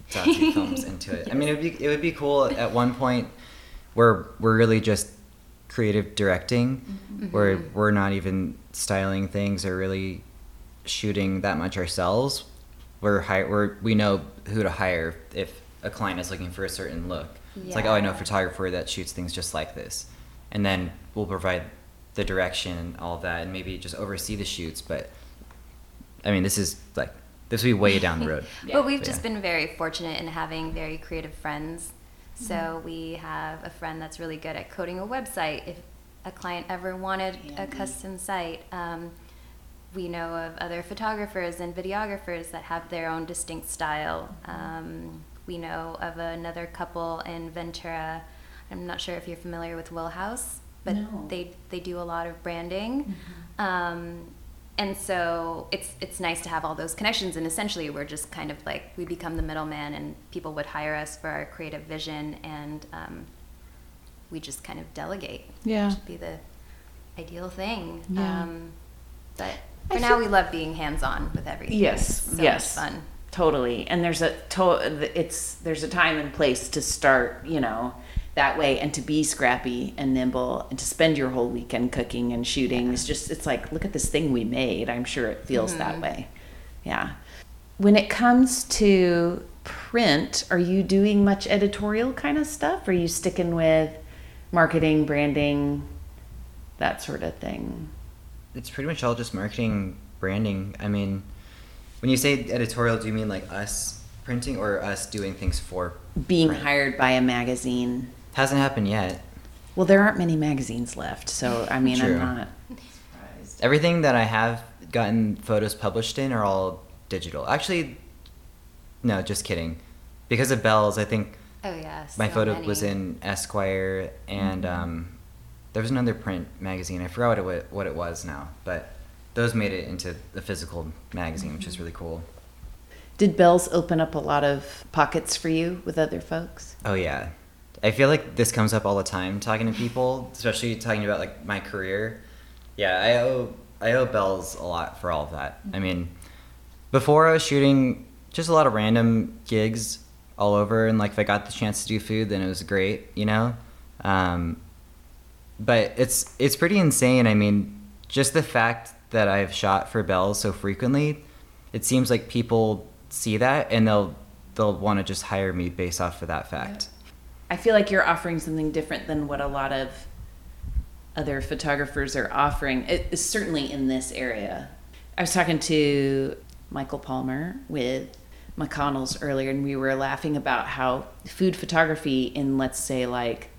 Speaker 3: Datsu (laughs) films into it. I mean, it would be it would be cool at one point where we're really just creative directing, where we're not even styling things or really shooting that much ourselves. We're hi- we're we know who to hire if a client is looking for a certain look. It's like, oh, I know a photographer that shoots things just like this, and then we'll provide the direction and all that, and maybe just oversee the shoots, but. I mean, this is like this will be way down the road. (laughs)
Speaker 2: But we've
Speaker 3: But
Speaker 2: just
Speaker 3: yeah.
Speaker 2: been very fortunate in having very creative friends. So
Speaker 1: Mm-hmm.
Speaker 2: we have a friend that's really good at coding a website. If a client ever wanted a custom site, um, we know of other photographers and videographers that have their own distinct style. Um, we know of another couple in Ventura. I'm not sure if you're familiar with Will House, but
Speaker 1: No.
Speaker 2: they they do a lot of branding. Um, and so it's it's nice to have all those connections and essentially we're just kind of like we become the middleman and people would hire us for our creative vision and um, we just kind of delegate
Speaker 1: Yeah.
Speaker 2: which would be the ideal thing
Speaker 1: Yeah.
Speaker 2: um, but
Speaker 1: I
Speaker 2: for now
Speaker 1: feel-
Speaker 2: we love being hands-on with everything
Speaker 1: Yes,
Speaker 2: so
Speaker 1: yes.
Speaker 2: fun
Speaker 1: Totally. And there's a to it's there's a time and place to start, you know, that way and to be scrappy and nimble and to spend your whole weekend cooking and shooting. It's just it's like look at this thing we made. I'm sure it feels that
Speaker 2: Mm-hmm.
Speaker 1: way. Yeah. When it comes to print, are you doing much editorial kind of stuff? Are you sticking with marketing, branding, that sort of thing?
Speaker 3: It's pretty much all just marketing, branding. I mean, when you say editorial, do you mean like us printing or us doing things for?
Speaker 1: Being
Speaker 3: print?
Speaker 1: hired by a magazine.
Speaker 3: Hasn't happened yet.
Speaker 1: Well, there aren't many magazines left, so I mean,
Speaker 3: True.
Speaker 1: I'm not surprised.
Speaker 3: Everything that I have gotten photos published in are all digital. Actually, no, just kidding. Because of Bells, I think
Speaker 2: oh yeah
Speaker 3: my
Speaker 2: so
Speaker 3: photo
Speaker 2: many.
Speaker 3: was in Esquire and um, there was another print magazine. I forgot what it, what it was now, but those made it into the physical magazine, which is really cool.
Speaker 1: Did Bells open up a lot of pockets for you with other folks?
Speaker 3: Oh yeah. I feel like this comes up all the time talking to people, especially talking about like my career. Yeah, I owe I owe Bells a lot for all of that. I mean, before I was shooting just a lot of random gigs all over, and like if I got the chance to do food, then it was great, you know. Um, but it's it's pretty insane. I mean, just the fact that I've shot for Bells so frequently, it seems like people see that and they'll they'll want to just hire me based off of that fact.
Speaker 1: I feel like you're offering something different than what a lot of other photographers are offering. Certainly in this area. I was talking to Michael Palmer with McConnell's earlier, and we were laughing about how food photography in, let's say, like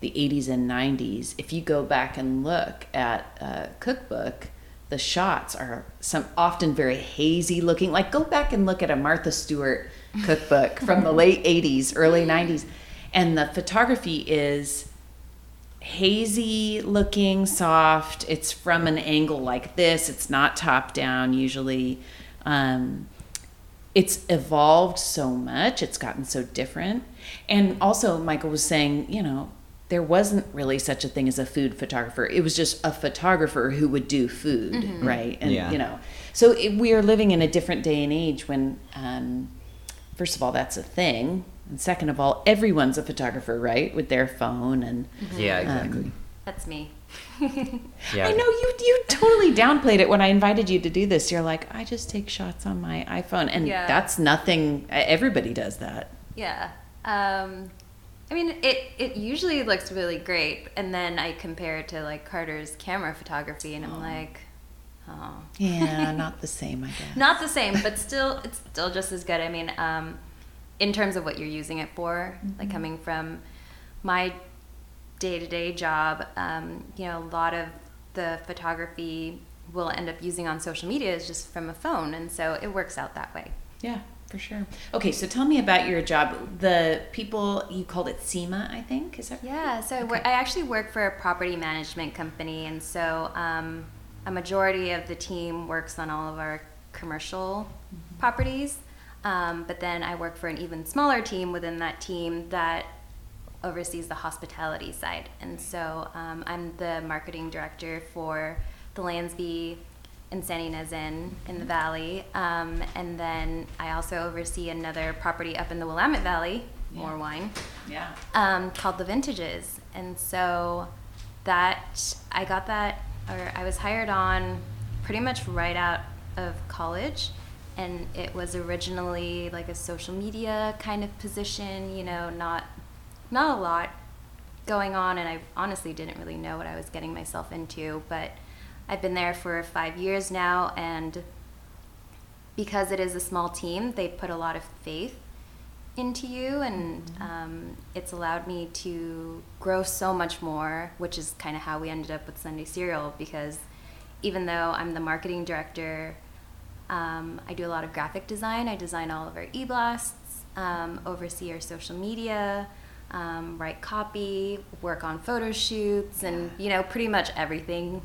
Speaker 1: the 80s and 90s, if you go back and look at a cookbook, the shots are some often very hazy looking. Like go back and look at a Martha Stewart cookbook from the late (laughs) 80s, early 90s, and the photography is hazy looking, soft. It's from an angle like this. It's not top down usually. Um, it's evolved so much. It's gotten so different. And also, Michael was saying, you know, there wasn't really such a thing as a food photographer. It was just a photographer who would do food, mm-hmm. right? And
Speaker 3: yeah.
Speaker 1: you know, so it, we are living in a different day and age when, um, first of all, that's a thing, and second of all, everyone's a photographer, right, with their phone and
Speaker 3: mm-hmm. yeah, exactly. Um,
Speaker 2: that's me. (laughs)
Speaker 1: yeah. I know you you totally downplayed it when I invited you to do this. You're like, I just take shots on my iPhone, and yeah. that's nothing. Everybody does that.
Speaker 2: Yeah. Um, I mean, it it usually looks really great, and then I compare it to like Carter's camera photography, and I'm oh. like, oh.
Speaker 1: Yeah, (laughs) not the same, I guess.
Speaker 2: not the same, but still, it's still just as good. I mean, um, in terms of what you're using it for, mm-hmm. like coming from my day to day job, um, you know, a lot of the photography we'll end up using on social media is just from a phone, and so it works out that way.
Speaker 1: Yeah for sure. Okay, so tell me about your job. The people you called it SEMA, I think, is that?
Speaker 2: Yeah. So okay. I actually work for a property management company, and so um, a majority of the team works on all of our commercial mm-hmm. properties. Um, but then I work for an even smaller team within that team that oversees the hospitality side, and so um, I'm the marketing director for the Landsby in Santa Ynez Inn in the valley. Um, and then I also oversee another property up in the Willamette Valley, more wine,
Speaker 1: yeah,
Speaker 2: um, called the Vintages. And so that I got that, or I was hired on pretty much right out of college. And it was originally like a social media kind of position, you know, not not a lot going on, and I honestly didn't really know what I was getting myself into, but I've been there for five years now, and because it is a small team, they put a lot of faith into you, and mm-hmm. um, it's allowed me to grow so much more, which is kind of how we ended up with Sunday Cereal. Because even though I'm the marketing director, um, I do a lot of graphic design. I design all of our e blasts, um, oversee our social media. Um, write copy, work on photo shoots, and you know pretty much everything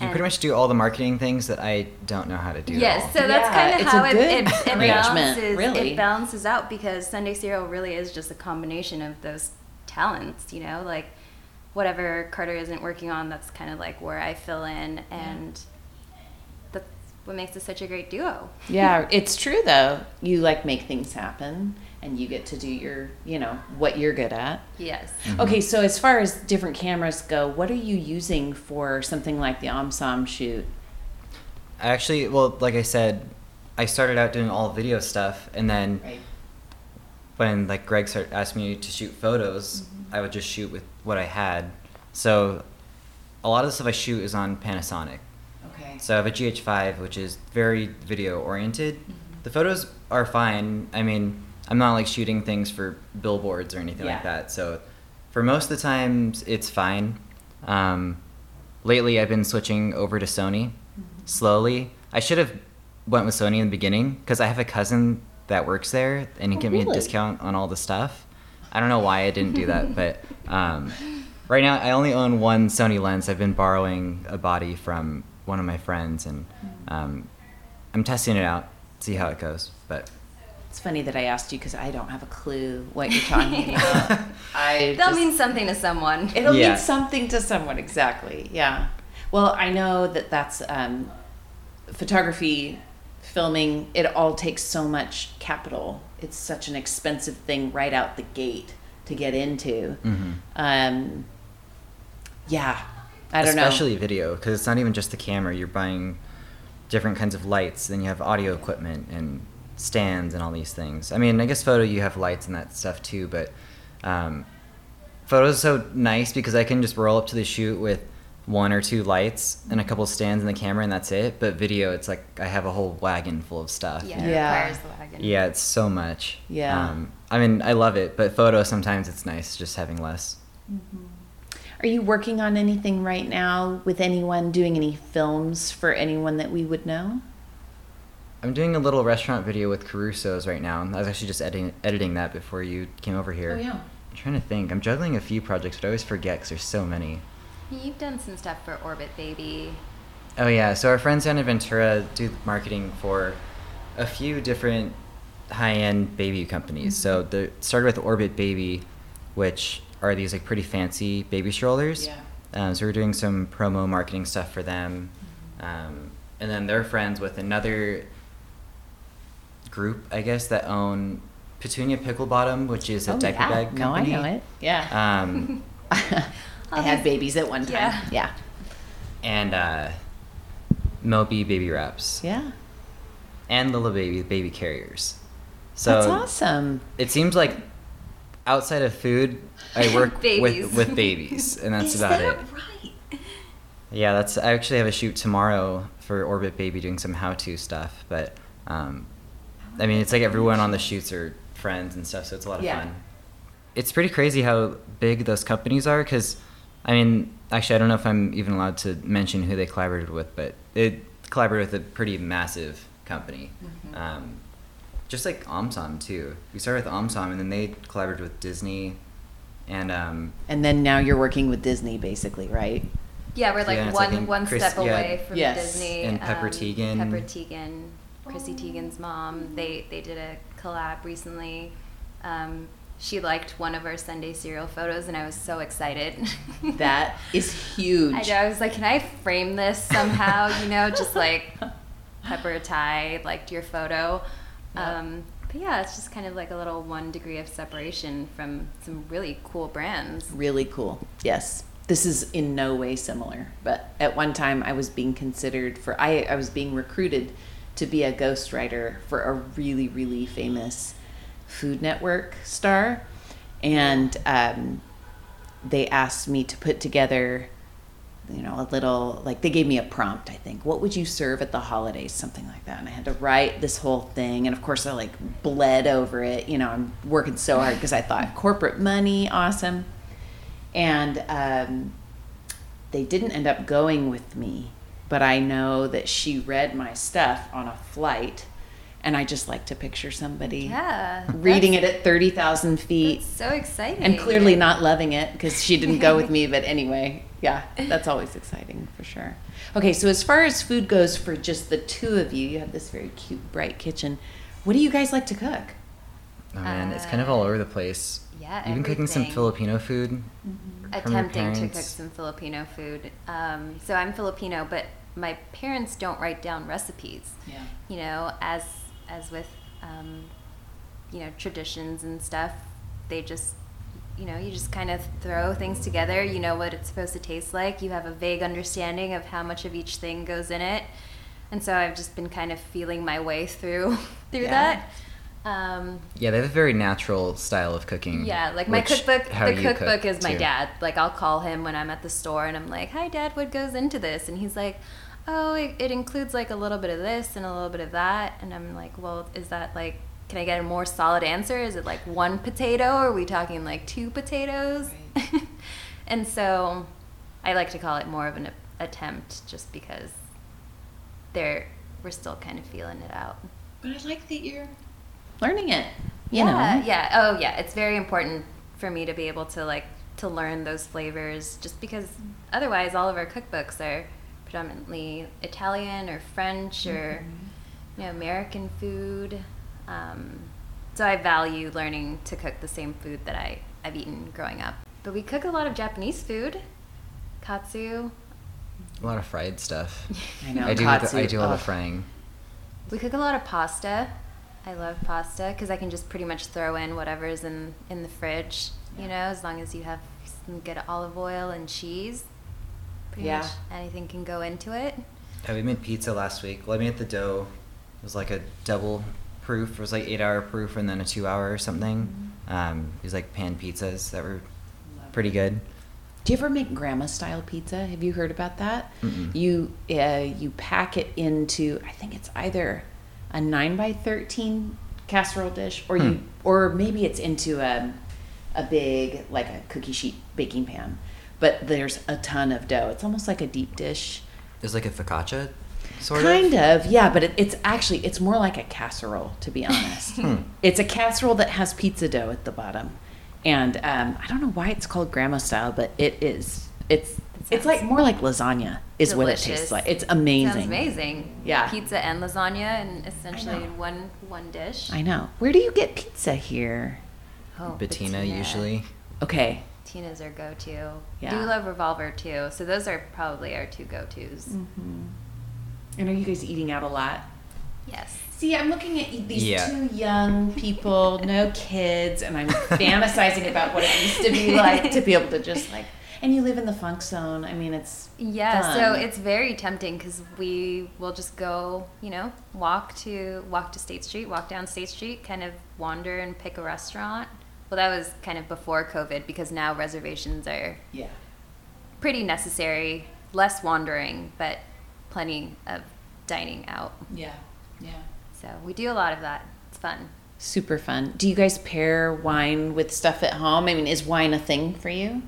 Speaker 3: you pretty much do all the marketing things that I don't know how to do.
Speaker 2: Yes, so that's yeah, kind of how it, it, it balances. Really. It balances out because Sunday Cereal really is just a combination of those talents. You know, like whatever Carter isn't working on, that's kind of like where I fill in, and yeah. that's what makes us such a great duo.
Speaker 1: Yeah, it's true though. You like make things happen and you get to do your, you know, what you're good at.
Speaker 2: Yes.
Speaker 1: Mm-hmm. Okay, so as far as different cameras go, what are you using for something like the OMSOM shoot?
Speaker 3: Actually, well, like I said, I started out doing all video stuff, and then right. when like Greg started asked me to shoot photos, mm-hmm. I would just shoot with what I had. So a lot of the stuff I shoot is on Panasonic.
Speaker 1: Okay.
Speaker 3: So I have a GH5, which is very video oriented. Mm-hmm. The photos are fine. I mean, I'm not like shooting things for billboards or anything yeah. like that. So for most of the times, it's fine. Um, lately, I've been switching over to Sony mm-hmm. slowly. I should have went with Sony in the beginning because I have a cousin that works there and he oh, gave really? me a discount on all the stuff. I don't know why I didn't do that, (laughs) but um, right now I only own one Sony lens. I've been borrowing a body from one of my friends and mm. um, I'm testing it out, see how it goes. But
Speaker 1: it's funny that I asked you because I don't have a clue what you're talking (laughs) about.
Speaker 2: I That'll just, mean something to someone.
Speaker 1: It'll yeah. mean something to someone, exactly. Yeah. Well, I know that that's um, photography, filming. It all takes so much capital. It's such an expensive thing right out the gate to get into.
Speaker 3: Mm-hmm.
Speaker 1: Um, yeah, I don't know.
Speaker 3: Especially video, because it's not even just the camera. You're buying different kinds of lights. Then you have audio equipment and stands and all these things. I mean, I guess photo you have lights and that stuff too, but um, photo is so nice because I can just roll up to the shoot with one or two lights and a couple stands and the camera and that's it. But video, it's like I have a whole wagon full of stuff.
Speaker 2: Yeah, it
Speaker 1: Yeah.
Speaker 2: requires the wagon.
Speaker 3: Yeah, it's so much.
Speaker 1: Yeah.
Speaker 3: Um, I mean, I love it, but photo sometimes it's nice just having less.
Speaker 1: Are you working on anything right now with anyone? Doing any films for anyone that we would know?
Speaker 3: I'm doing a little restaurant video with Caruso's right now. I was actually just editing editing that before you came over here.
Speaker 1: Oh, yeah.
Speaker 3: I'm trying to think. I'm juggling a few projects, but I always forget because there's so many.
Speaker 2: You've done some stuff for Orbit Baby.
Speaker 3: Oh yeah, so our friends down in Ventura do marketing for a few different high-end baby companies. So the started with Orbit Baby, which are these like pretty fancy baby strollers.
Speaker 1: Yeah.
Speaker 3: Um, so we're doing some promo marketing stuff for them, um, and then they're friends with another group, I guess, that own Petunia Pickle Bottom, which is a
Speaker 1: Oh,
Speaker 3: diaper
Speaker 1: yeah.
Speaker 3: bag
Speaker 1: No, I
Speaker 3: company.
Speaker 1: know it. Yeah.
Speaker 3: Um, (laughs)
Speaker 1: I had babies at one time.
Speaker 2: Yeah.
Speaker 1: Yeah.
Speaker 3: and uh, Moby Baby Wraps.
Speaker 1: Yeah.
Speaker 3: and Lillebaby baby carriers. So
Speaker 1: That's awesome.
Speaker 3: it seems like outside of food, I work (laughs) with with babies, and that's
Speaker 1: Is
Speaker 3: about
Speaker 1: that
Speaker 3: it.
Speaker 1: right?
Speaker 3: Yeah, that's. I actually have a shoot tomorrow for Orbit Baby doing some how-to stuff, but um, I mean, it's like everyone on the shoots are friends and stuff, so it's a lot of
Speaker 1: Yeah.
Speaker 3: fun. It's pretty crazy how big those companies are, because I mean, actually, I don't know if I'm even allowed to mention who they collaborated with, but it collaborated with a pretty massive company.
Speaker 1: Mm-hmm.
Speaker 3: Um, just like OmSom too. We started with OmSom, and then they collaborated with Disney, and um,
Speaker 1: And then now you're working with Disney, basically, right?
Speaker 2: Yeah, we're like
Speaker 3: Yeah,
Speaker 2: one
Speaker 3: like
Speaker 2: one
Speaker 3: Chris-
Speaker 2: step
Speaker 3: yeah.
Speaker 2: away from
Speaker 1: Yes.
Speaker 2: Disney.
Speaker 3: And Pepper
Speaker 2: um,
Speaker 3: Teigen.
Speaker 2: Pepper Teigen, Chrissy Teigen's mom. They they did a collab recently. Um, she liked one of our Sunday cereal photos, and I was so excited. (laughs)
Speaker 1: That is huge.
Speaker 2: I know. I was like, can I frame this somehow? (laughs) you know, just like Pepper Ty liked your photo.
Speaker 1: Yeah.
Speaker 2: Um, but yeah, it's just kind of like a little one degree of separation from some really cool brands.
Speaker 1: Really cool. Yes. This is in no way similar, but at one time I was being considered for I, I was being recruited to be a ghostwriter for a really really famous Food Network star, and um, they asked me to put together, you know, a little like they gave me a prompt. I think what would you serve at the holidays, something like that, and I had to write this whole thing, and of course I like bled over it. You know, I'm working so hard because I thought corporate money, awesome. And um, they didn't end up going with me but i know that she read my stuff on a flight and i just like to picture somebody
Speaker 2: Yeah,
Speaker 1: reading it at 30000 feet
Speaker 2: That's so exciting.
Speaker 1: and clearly not loving it because she didn't go with me but anyway yeah that's always exciting for sure. Okay so as far as food goes for just the two of you you have this very cute bright kitchen. What do you guys like to cook
Speaker 3: oh man, it's kind of all
Speaker 2: Uh,
Speaker 3: over the place.
Speaker 2: yeah, you've
Speaker 3: even cooking some. Filipino food. from your
Speaker 2: attempting to cook some Filipino food. Um, so I'm Filipino, but my parents don't write down recipes.
Speaker 1: yeah
Speaker 2: You know, as as with um, you know traditions and stuff, they just you know you just kind of throw things together. You know what it's supposed to taste like. You have a vague understanding of how much of each thing goes in it, and so I've just been kind of feeling my way through (laughs) through
Speaker 1: Yeah.
Speaker 2: that. Um,
Speaker 3: Yeah, they have a very natural style of cooking.
Speaker 2: yeah, like my
Speaker 3: which-
Speaker 2: cookbook. The cookbook
Speaker 3: cook,
Speaker 2: is my
Speaker 3: too.
Speaker 2: dad. Like I'll call him when I'm at the store and I'm like, "Hi, Dad, what goes into this?" And he's like, "Oh, it, it includes like a little bit of this and a little bit of that." And I'm like, "Well, is that like?" Can I get a more solid answer? Is it like one potato, or are we talking like two potatoes? (laughs) and so, I like to call it more of an attempt, just because they're we're still kind of feeling it out.
Speaker 1: but i like that you're learning it you
Speaker 2: yeah,
Speaker 1: know
Speaker 2: yeah. Oh, yeah. It's very important for me to be able to like to learn those flavors, just because otherwise, all of our cookbooks are predominantly Italian or French or
Speaker 1: Mm-hmm.
Speaker 2: you know American food. Um, so I value learning to cook the same food that I I've eaten growing up. But we cook a lot of Japanese food, katsu.
Speaker 3: A lot of fried stuff. (laughs)
Speaker 1: I know.
Speaker 3: I do.
Speaker 1: katsu,
Speaker 3: I do all the frying.
Speaker 2: We cook a lot of pasta. I love pasta because I can just pretty much throw in whatever's in in the fridge. You know, as long as you have some good olive oil and cheese. Pretty
Speaker 1: Yeah.
Speaker 2: much anything can go into it.
Speaker 3: Yeah, we made pizza last week. Well, I made the dough. It was like a double proof. It was like eight hour proof and then a two hour or something. Um, it was like pan pizzas that were pretty good.
Speaker 1: Do you ever make grandma style pizza? Have you heard about that?
Speaker 3: Mm-mm.
Speaker 1: You uh, you pack it into I think it's either a nine by thirteen casserole dish, or you
Speaker 3: Hmm.
Speaker 1: or maybe it's into a a big like a cookie sheet baking pan. But there's a ton of dough. It's almost like a deep dish.
Speaker 3: It was like a focaccia, sort
Speaker 1: kind
Speaker 3: of.
Speaker 1: Kind of, yeah, but it, it's actually it's more like a casserole to be honest. (laughs)
Speaker 3: Hmm.
Speaker 1: It's a casserole that has pizza dough at the bottom, and um, I don't know why it's called grandma style, but it is. It's it's like more like lasagna is what it tastes like. It's amazing.
Speaker 2: Sounds amazing.
Speaker 1: Yeah.
Speaker 2: Pizza and lasagna, and essentially in one one dish.
Speaker 1: I know. Where do you get pizza here?
Speaker 2: Oh,
Speaker 3: Bettina usually.
Speaker 1: Okay.
Speaker 2: Tina's our go-to.
Speaker 1: Yeah.
Speaker 2: Do love Revolver too. So those are probably our two go-tos.
Speaker 1: Mm-hmm. And are you guys eating out a lot?
Speaker 2: Yes.
Speaker 1: See, I'm looking at these
Speaker 3: Yeah.
Speaker 1: two young people, no kids, and I'm (laughs) fantasizing about what it used to be like to be able to just like. And you live in the funk zone. I mean, it's
Speaker 2: Yeah,
Speaker 1: fun.
Speaker 2: so it's very tempting because we will just go, you know, walk to walk to State Street, walk down State Street, kind of wander and pick a restaurant. Well, that was kind of before COVID because now reservations are
Speaker 1: yeah.
Speaker 2: pretty necessary, less wandering, but plenty of dining out.
Speaker 1: Yeah. Yeah.
Speaker 2: So we do a lot of that. It's fun.
Speaker 1: Super fun. Do you guys pair wine with stuff at home? I mean, is wine a thing for you?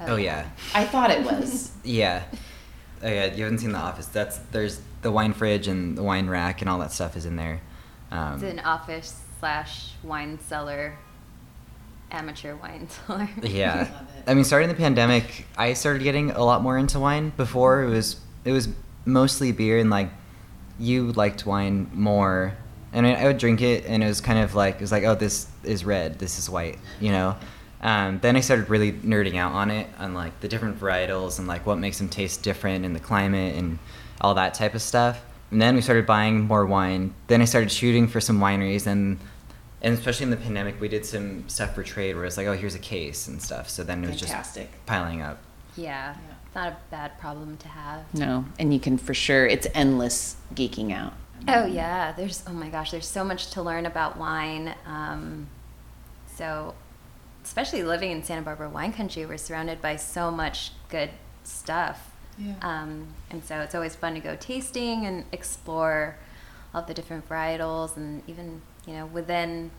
Speaker 3: Oh yeah,
Speaker 1: I thought it was. (laughs)
Speaker 3: yeah. Oh yeah, you haven't seen The Office. That's there's the wine fridge and the wine rack and all that stuff is in there. Um,
Speaker 2: It's an office slash wine cellar, amateur wine (laughs) cellar.
Speaker 3: Yeah. (laughs)
Speaker 1: Love it.
Speaker 3: I mean, starting the pandemic, I started getting a lot more into wine. Before it was it was mostly beer, and like you liked wine more, and I, I would drink it, and it was kind of like it was like, oh, this is red, this is white, you know. Um, then I started really nerding out on it, on like the different varietals and like what makes them taste different in the climate and all that type of stuff. And then we started buying more wine. Then I started shooting for some wineries, and and especially in the pandemic, we did some stuff for trade where it's like, oh, here's a case and stuff. So then it was
Speaker 1: Fantastic.
Speaker 3: just piling up.
Speaker 2: Yeah, it's not a bad problem to have.
Speaker 1: No, and you can for sure. It's endless geeking out.
Speaker 2: Oh yeah, there's oh my gosh, there's so much to learn about wine. Um, so, especially living in Santa Barbara wine country, we're surrounded by so much good stuff.
Speaker 1: Yeah.
Speaker 2: Um, and so it's always fun to go tasting and explore all the different varietals and even you know within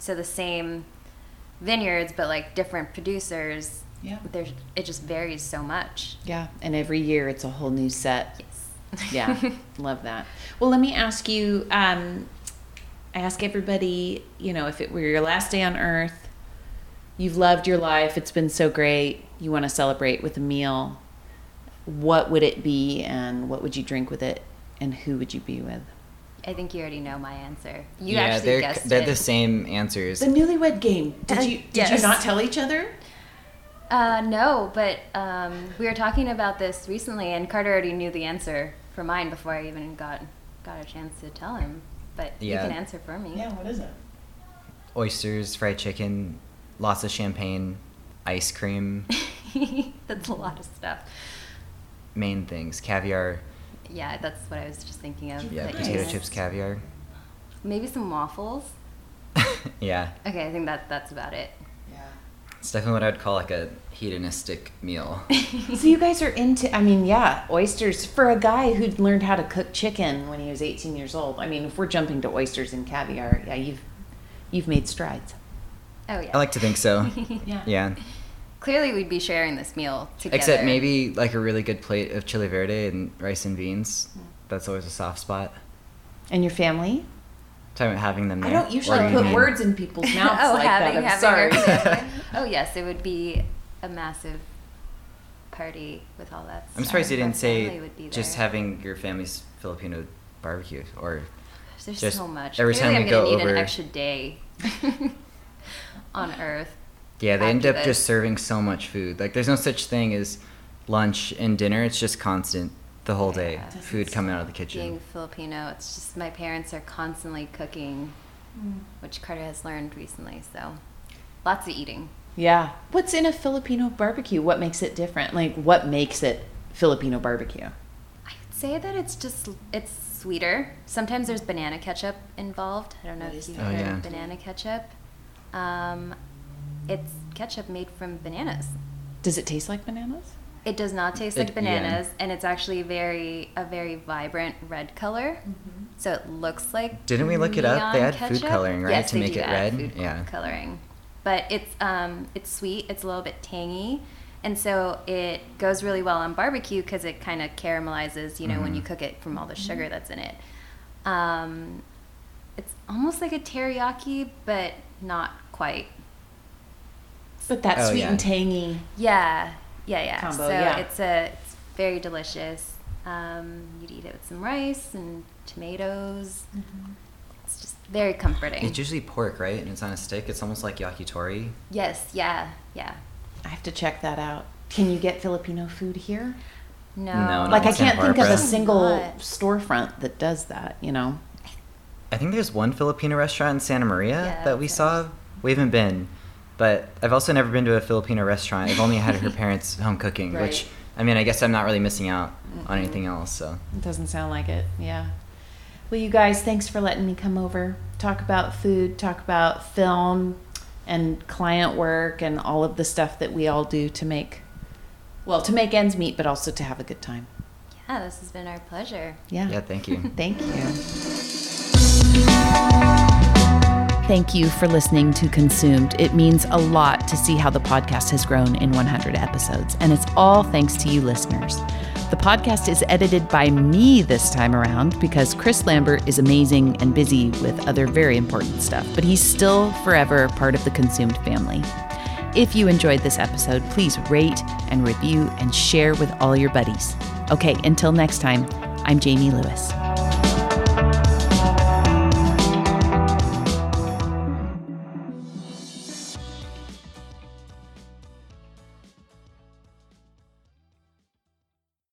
Speaker 2: so the same vineyards but like different producers.
Speaker 1: Yeah.
Speaker 2: There's it just varies so much.
Speaker 1: Yeah, and every year it's a whole new set.
Speaker 2: Yes.
Speaker 1: Yeah, (laughs) love that. Well, let me ask you. Um, I ask everybody, you know, if it were your last day on Earth, you've loved your life, it's been so great, you want to celebrate with a meal. What would it be, and what would you drink with it, and who would you be with?
Speaker 2: I think you already know my answer. You
Speaker 3: yeah,
Speaker 2: actually
Speaker 3: they're
Speaker 2: guessed
Speaker 3: they're
Speaker 2: it.
Speaker 3: the same answers.
Speaker 1: The Newlywed Game. Did
Speaker 2: Uh,
Speaker 1: you did you not tell each other?
Speaker 2: Uh, no, but um, we were talking about this recently, and Carter already knew the answer for mine before I even got got a chance to tell him. But
Speaker 3: Yeah.
Speaker 2: you can answer for me.
Speaker 1: Yeah, what is it?
Speaker 3: Oysters, fried chicken, lots of champagne, ice cream, (laughs)
Speaker 2: that's a lot of stuff.
Speaker 3: main things, caviar,
Speaker 2: Yeah, that's what I was just thinking of.
Speaker 3: yeah,
Speaker 2: that
Speaker 3: potato
Speaker 2: missed.
Speaker 3: chips, caviar.
Speaker 2: Maybe some waffles. (laughs)
Speaker 3: yeah,
Speaker 2: Okay, I think that that's about it.
Speaker 1: Yeah.
Speaker 3: it's definitely what I'd call like a hedonistic meal. (laughs)
Speaker 1: So you guys are into I mean, yeah, oysters for a guy who'd learned how to cook chicken when he was 18 years old. I mean, if we're jumping to oysters and caviar, yeah, you've you've made strides.
Speaker 2: Oh yeah.
Speaker 3: I like to think so. (laughs)
Speaker 1: Yeah.
Speaker 3: Yeah.
Speaker 2: Clearly, we'd be sharing this meal together.
Speaker 3: Except maybe like a really good plate of chili verde and rice and beans. Hmm. That's always a soft spot.
Speaker 1: And your family?
Speaker 3: Talking about having them there.
Speaker 1: I don't usually
Speaker 3: Or
Speaker 1: put
Speaker 3: mean-
Speaker 1: words in people's (laughs) mouths
Speaker 2: oh,
Speaker 1: like
Speaker 2: having,
Speaker 1: that. I'm
Speaker 2: having
Speaker 1: sorry. (laughs)
Speaker 2: oh yes, it would be a massive party with all that.
Speaker 3: I'm surprised you didn't say
Speaker 2: family would be
Speaker 3: just having your family's Filipino barbecue or
Speaker 2: There's
Speaker 3: just
Speaker 2: so much.
Speaker 3: every
Speaker 2: Clearly
Speaker 3: time
Speaker 2: I'm
Speaker 3: we
Speaker 2: gonna
Speaker 3: go
Speaker 2: need
Speaker 3: over-
Speaker 2: an extra day on Earth.
Speaker 3: Yeah, they end up
Speaker 2: this.
Speaker 3: just serving so much food. Like, there's no such thing as lunch and dinner, it's just constant the whole day.
Speaker 2: Yeah.
Speaker 3: Food coming out of the kitchen.
Speaker 2: Being Filipino, it's just my parents are constantly cooking, mm. which Carter has learned recently. So, lots of eating.
Speaker 1: Yeah. What's in a Filipino barbecue? What makes it different? Like, what makes it Filipino barbecue?
Speaker 2: I would say that it's just it's sweeter. Sometimes there's banana ketchup involved. I don't know
Speaker 1: What
Speaker 2: if you've
Speaker 3: that? Oh,
Speaker 2: heard
Speaker 3: yeah.
Speaker 2: of banana ketchup. Um, it's ketchup made from bananas.
Speaker 1: Does it taste like bananas?
Speaker 2: It does not taste
Speaker 3: It-
Speaker 2: like
Speaker 3: yeah.
Speaker 2: bananas, and it's actually very a very vibrant red color. So it looks like.
Speaker 3: Didn't we look it up? They
Speaker 2: neon
Speaker 3: add food coloring, right,
Speaker 2: Yes,
Speaker 3: to
Speaker 2: they
Speaker 3: make
Speaker 2: do
Speaker 3: it
Speaker 2: add
Speaker 3: red?
Speaker 2: Food
Speaker 3: Yeah.
Speaker 2: coloring, but it's um it's sweet. It's a little bit tangy, and so it goes really well on barbecue because it kind of caramelizes. You know, when you
Speaker 3: Mhm.
Speaker 2: cook it from all the sugar that's in it. Um, it's almost like a teriyaki, but not quite.
Speaker 1: But that
Speaker 3: Oh,
Speaker 1: sweet
Speaker 3: yeah.
Speaker 1: and tangy.
Speaker 2: Yeah, yeah, yeah.
Speaker 1: Combo,
Speaker 2: so
Speaker 1: yeah.
Speaker 2: it's a it's very delicious. Um, you'd eat it with some rice and tomatoes. It's just very comforting.
Speaker 3: It's usually pork, right? And it's on a stick. It's almost like yakitori.
Speaker 2: yes, yeah, yeah.
Speaker 1: I have to check that out. Can you get Filipino food here?
Speaker 2: No,
Speaker 3: No,
Speaker 1: like, I can't think of a single storefront that does that, you know?
Speaker 3: I think there's one Filipino restaurant in Santa Maria
Speaker 2: Yeah,
Speaker 3: that we
Speaker 2: that's
Speaker 3: saw. We haven't been, but I've also never been to a Filipino restaurant. I've only had her (laughs) parents' home cooking, which I mean, I guess I'm not really missing out on
Speaker 1: Mm-mm.
Speaker 3: anything else. So
Speaker 1: It doesn't sound like it. Yeah. Well, you guys, thanks for letting me come over, talk about food, talk about film and client work and all of the stuff that we all do to make, well, to make ends meet, but also to have a good time.
Speaker 2: Yeah, this has been our pleasure.
Speaker 1: Yeah.
Speaker 3: yeah, thank you. (laughs)
Speaker 1: Thank you. Thank you for listening to Consumed. It means a lot to see how the podcast has grown in 100 episodes, and it's all thanks to you listeners. The podcast is edited by me this time around because Chris Lambert is amazing and busy with other very important stuff, but he's still forever part of the Consumed family. If you enjoyed this episode, please rate and review and share with all your buddies. Okay, until next time, I'm Jamie Lewis.